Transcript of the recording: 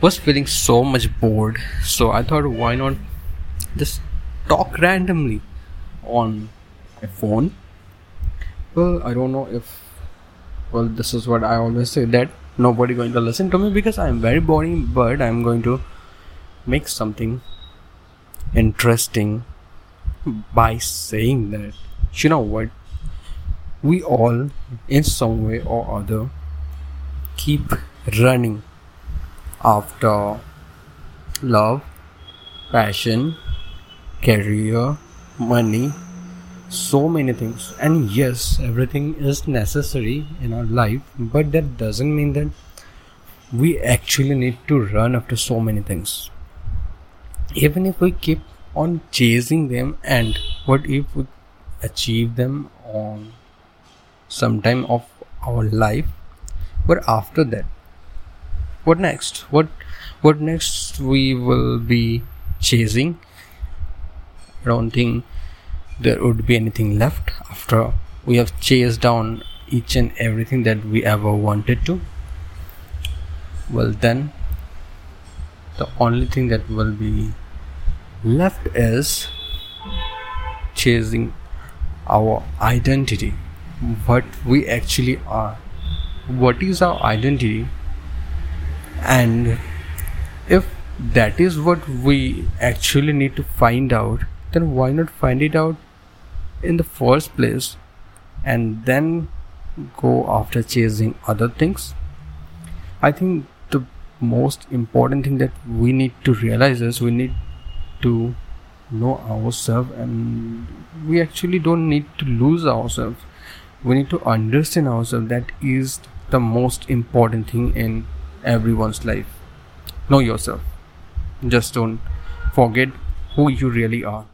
was feeling so much bored, so I thought, why not just talk randomly on a phone? Well, I don't know if well this is what I always say that nobody going to listen to me because I'm very boring, but I'm going to make something interesting by saying that. You know what? We all in some way or other keep running after love passion career money so many things. And yes everything is necessary in our life but that doesn't mean that we actually need to run after so many things. Even if we keep on chasing them and what if we achieve them on some time of our life but after that what next? What what next we will be chasing? I don't think there would be anything left after we have chased down each and everything that we ever wanted to. Well then the only thing that will be left is chasing our identity. What we actually are. What is our identity and if that is what we actually need to find out then why not find it out in the first place and then go after chasing other things? I think the most important thing that we need to realize is we need to know ourselves and we actually don't need to lose ourselves. We need to understand ourselves. That is the most important thing in everyone's life. Know yourself. Just don't forget who you really are